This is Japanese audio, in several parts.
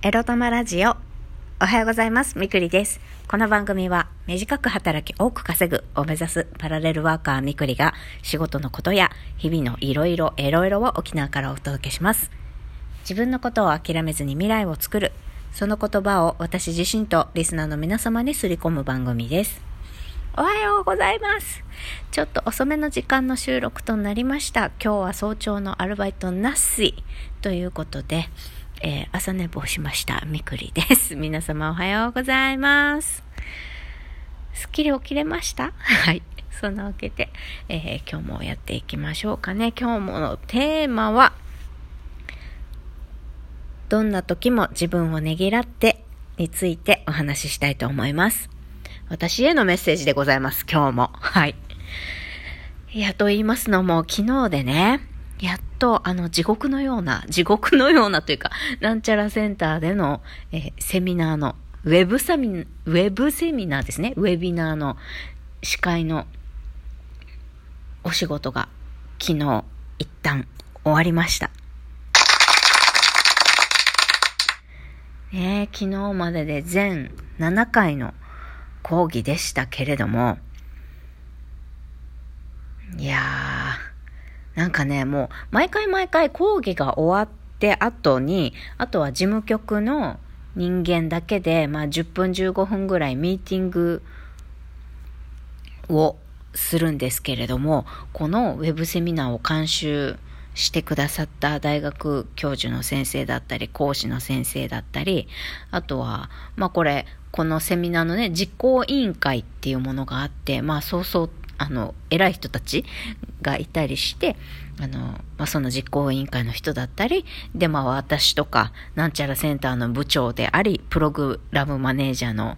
エロ玉ラジオ。おはようございます。みくりです。この番組は短く働き多く稼ぐを目指すパラレルワーカーみくりが仕事のことや日々のいろいろエロエロを沖縄からお届けします。自分のことを諦めずに未来を作る。その言葉を私自身とリスナーの皆様にすり込む番組です。おはようございます。ちょっと遅めの時間の収録となりました。今日は早朝のアルバイトなしということで、えー朝寝坊しました。みくりです。皆様おはようございます。すっきり起きれました？はい。そんなわけで、えー今日もやっていきましょうかね。今日ものテーマは、どんな時も自分をねぎらってについてお話ししたいと思います。私へのメッセージでございます。今日も。はい。いや、と言いますのも、昨日でね、やっと、あの、地獄のような、地獄のようなというか、なんちゃらセンターでの、えーセミナーの、ウェブサミ、ウェブセミナーですね。ウェビナーの司会のお仕事が昨日一旦終わりました。ねえ昨日までで全7回の講義でしたけれども、いやー、なんかね、もう、毎回毎回講義が終わって後に、あとは事務局の人間だけで、まあ10分15分ぐらいミーティングをするんですけれども、このウェブセミナーを監修してくださった大学教授の先生だったり、講師の先生だったり、あとは、まあこれ、このセミナーのね、実行委員会っていうものがあって、まあそうそう、あの、偉い人たちがいたりして、あの、まあその実行委員会の人だったり、で、まあ私とか、なんちゃらセンターの部長であり、プログラムマネージャーの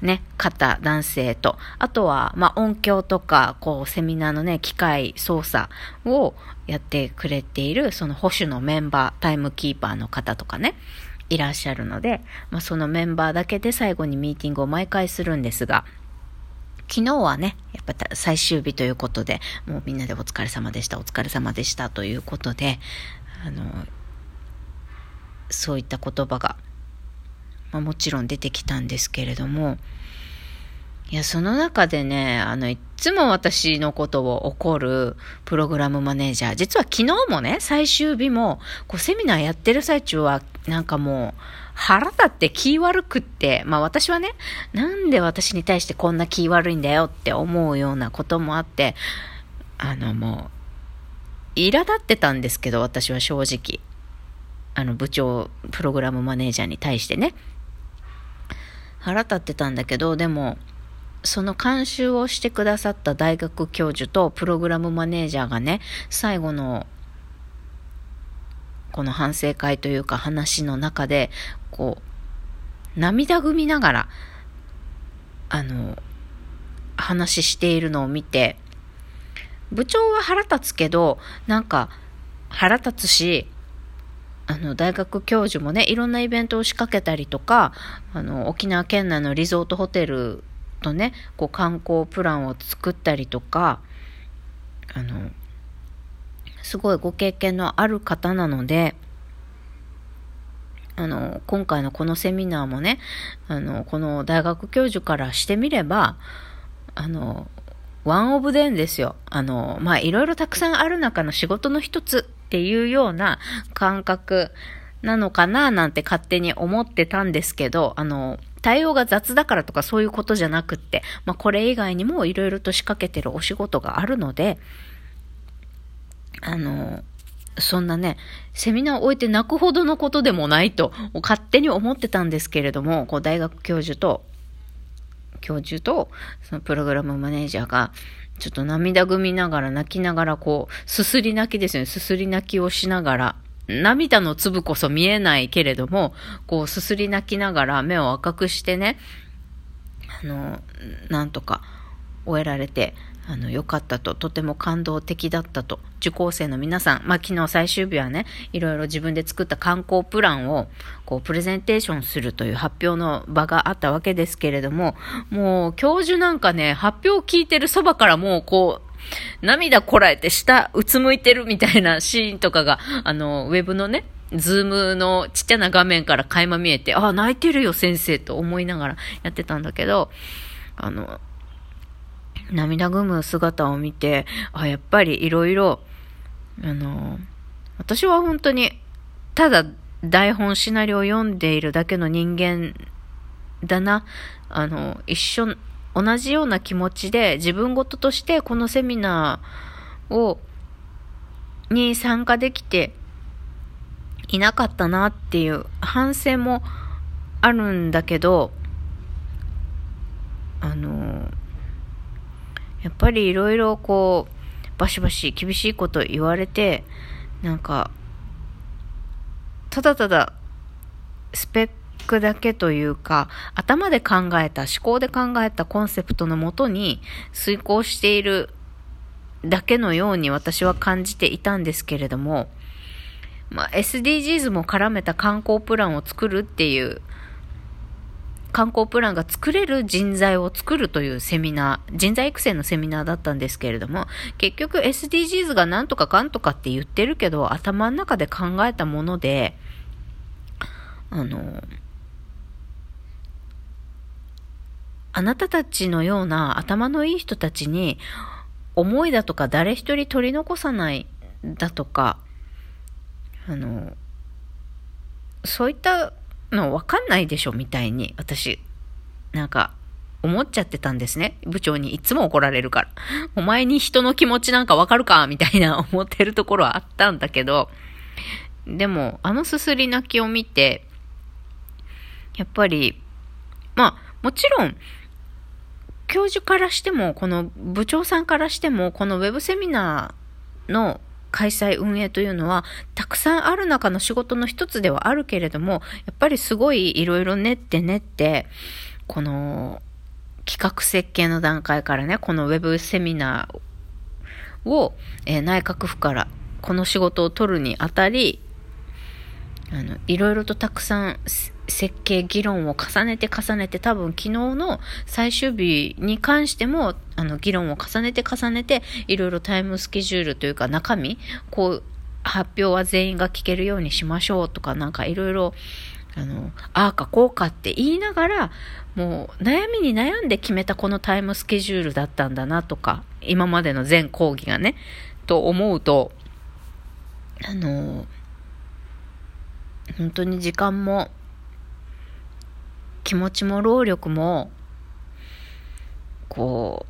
ね、方、男性と、あとは、まあ、音響とか、こう、セミナーのね、機械操作をやってくれている、その保守のメンバー、タイムキーパーの方とかね、いらっしゃるので、まあ、そのメンバーだけで最後にミーティングを毎回するんですが、昨日はね、やっぱ最終日ということで、もうみんなでお疲れ様でした、お疲れ様でしたということで、あの、そういった言葉が、まあ、もちろん出てきたんですけれども、いや、その中でね、あの、いっつも私のことを怒るプログラムマネージャー、実は昨日もね、最終日も、こう、セミナーやってる最中は、なんかもう、腹立って気悪くって、まあ私はね、なんで私に対してこんな気悪いんだよって思うようなこともあって、あのもう、苛立ってたんですけど、私は正直。あの部長、プログラムマネージャーに対してね。腹立ってたんだけど、でも、その監修をしてくださった大学教授とプログラムマネージャーがね、最後の、この反省会というか話の中で、こう、涙ぐみながら、あの、話しているのを見て、部長は腹立つけど、なんか、腹立つし、あの、大学教授もね、いろんなイベントを仕掛けたりとか、あの、沖縄県内のリゾートホテルとね、こう観光プランを作ったりとか、あの、すごいご経験のある方なので、あの、今回のこのセミナーもね、あの、この大学教授からしてみれば、あの、ワンオブデンですよ。あの、まあ、いろいろたくさんある中の仕事の一つっていうような感覚なのかななんて勝手に思ってたんですけど、あの、対応が雑だからとかそういうことじゃなくって、まあ、これ以外にもいろいろと仕掛けてるお仕事があるので、あの、そんなね、セミナーを終えて泣くほどのことでもないと勝手に思ってたんですけれども、こう大学教授と、教授と、そのプログラムマネージャーが、ちょっと涙ぐみながら泣きながら、こう、すすり泣きですよね。すすり泣きをしながら、涙の粒こそ見えないけれども、こう、すすり泣きながら目を赤くしてね、あの、なんとか終えられて、あの、良かったと、とても感動的だったと、受講生の皆さん、まあ、昨日最終日はね、いろいろ自分で作った観光プランを、こう、プレゼンテーションするという発表の場があったわけですけれども、もう、教授なんかね、発表を聞いてるそばからもう、こう、涙こらえて下うつむいてるみたいなシーンとかが、あの、ウェブのね、ズームのちっちゃな画面から垣間見えて、あ、泣いてるよ先生と思いながらやってたんだけど、あの、涙ぐむ姿を見て、あ、やっぱりいろいろ、あの、私は本当に、ただ台本シナリオを読んでいるだけの人間だな。あの、一緒、同じような気持ちで自分事としてこのセミナーを、に参加できていなかったなっていう反省もあるんだけど、あの、やっぱりいろいろこう、バシバシ厳しいこと言われて、なんか、ただただ、スペックだけというか、頭で考えた、思考で考えたコンセプトのもとに遂行しているだけのように私は感じていたんですけれども、まあ、SDGs も絡めた観光プランを作るっていう観光プランが作れる人材を作るというセミナー、人材育成のセミナーだったんですけれども、結局 SDGs がなんとかかんとかって言ってるけど、頭の中で考えたもので、あの、あなたたちのような頭のいい人たちに、思いだとか誰一人取り残さないだとか、あの、そういったのわかんないでしょみたいに、私、なんか、思っちゃってたんですね。部長にいつも怒られるから。お前に人の気持ちなんかわかるか？みたいな 思ってるところはあったんだけど、でも、あのすすり泣きを見て、やっぱり、まあ、もちろん、教授からしても、この部長さんからしても、このウェブセミナーの開催運営というのは、たくさんある中の仕事の一つではあるけれども、やっぱりすごいいろいろ練って練って、この企画設計の段階からね、このウェブセミナーを、えー、内閣府からこの仕事を取るにあたり、あの、いろいろとたくさん設計議論を重ねて重ねて多分昨日の最終日に関してもあの議論を重ねて重ねていろいろタイムスケジュールというか中身こう発表は全員が聞けるようにしましょうとかなんかいろいろあの、ああかこうかって言いながら、もう悩みに悩んで決めたこのタイムスケジュールだったんだなとか、今までの全講義がね、と思うと、あの、本当に時間も気持ちも労力も、こ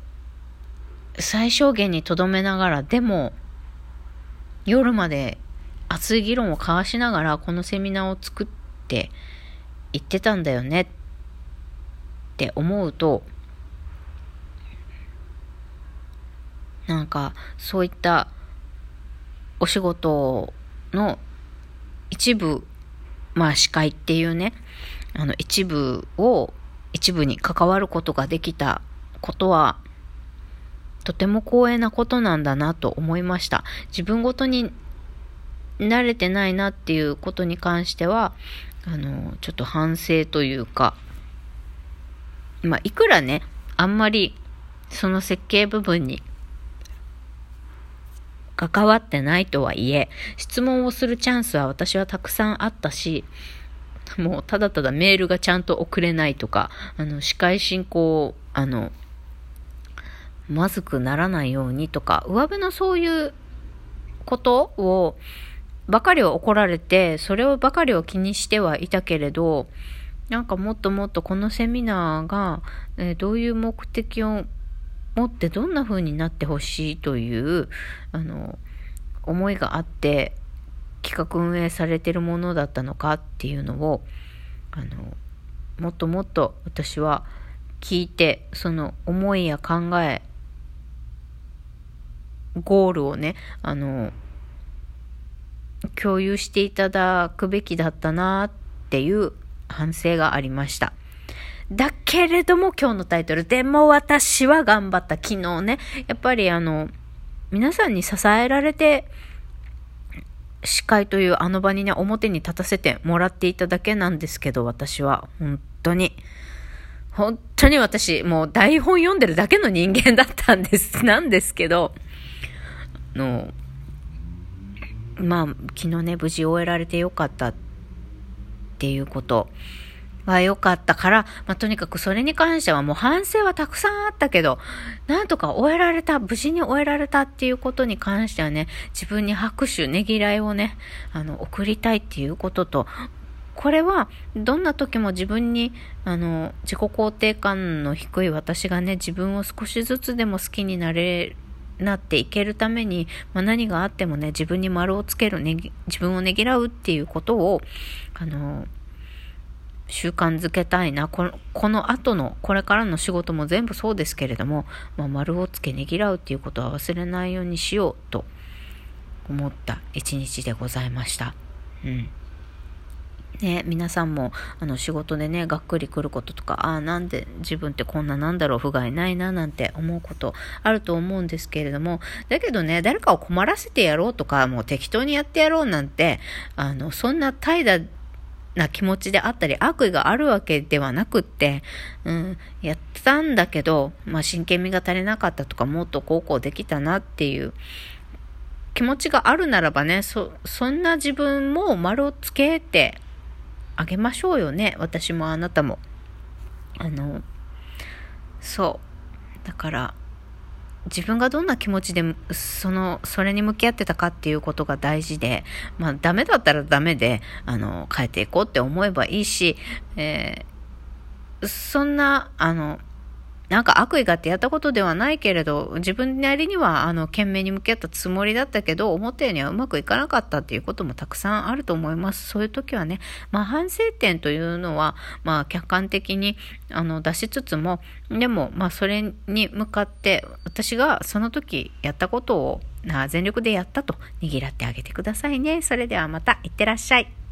う、最小限にとどめながら、でも、夜まで熱い議論を交わしながら、このセミナーを作って言ってたんだよねって思うと、なんか、そういったお仕事の一部、まあ司会っていうね、あの、一部を、一部に関わることができたことは、とても光栄なことなんだなと思いました。自分ごとに慣れてないなっていうことに関しては、あの、ちょっと反省というか、まあ、いくらね、あんまりその設計部分に関わってないとはいえ、質問をするチャンスは私はたくさんあったし、もうただただメールがちゃんと送れないとか、あの、司会進行、あの、まずくならないようにとか、上辺のそういうことを、ばかりは怒られて、それをばかりを気にしてはいたけれど、なんかもっともっとこのセミナーが、えー、どういう目的を持ってどんな風になってほしいという、あの、思いがあって、企画運営されてるものだったのかっていうのをあのもっともっと私は聞いてその思いや考えゴールをねあの共有していただくべきだったなっていう反省がありました。だけれども今日のタイトル、でも私は頑張った。昨日ね、やっぱりあの、皆さんに支えられて司会というあの場にね、表に立たせてもらっていただけなんですけど、私は、本当に、本当に私、もう台本読んでるだけの人間だったんです、なんですけど、あの、まあ、昨日ね、無事終えられてよかったっていうこと。は良かったから、まあ、とにかくそれに関してはもう反省はたくさんあったけど、なんとか終えられた、無事に終えられたっていうことに関してはね、自分に拍手、ねぎらいをね、あの、送りたいっていうことと、これは、どんな時も自分に、あの、自己肯定感の低い私がね、自分を少しずつでも好きになれなっていけるために、まあ、何があってもね、自分に丸をつける、ね、自分をねぎらうっていうことを、あの、習慣づけたいな。この、この後の、これからの仕事も全部そうですけれども、まあ、丸をつけねぎらうっていうことは忘れないようにしようと思った一日でございました。うん。ね、皆さんもあの仕事でね、がっくりくることとか、ああ、なんで自分ってこんななんだろう、不甲斐ないな、なんて思うことあると思うんですけれども、だけどね、誰かを困らせてやろうとか、もう適当にやってやろうなんて、あの、そんな怠惰な気持ちであったり、悪意があるわけではなくって、うん、やったんだけど、まあ、真剣味が足りなかったとか、もっとこうこうできたなっていう気持ちがあるならばね、そ、そんな自分も丸をつけてあげましょうよね。私もあなたも。あの、そう。だから、自分がどんな気持ちで、その、それに向き合ってたかっていうことが大事で、まあ、ダメだったらダメで、あの、変えていこうって思えばいいし、えー、そんな、あの、なんか悪意があってやったことではないけれど、自分なりには、あの、懸命に向き合ったつもりだったけど、思ったようにはうまくいかなかったっていうこともたくさんあると思います。そういう時はね、まあ、反省点というのは、まあ、客観的に、あの、出しつつも、でも、まあ、それに向かって、私がその時やったことを、全力でやったと、握らってあげてくださいね。それではまた、いってらっしゃい。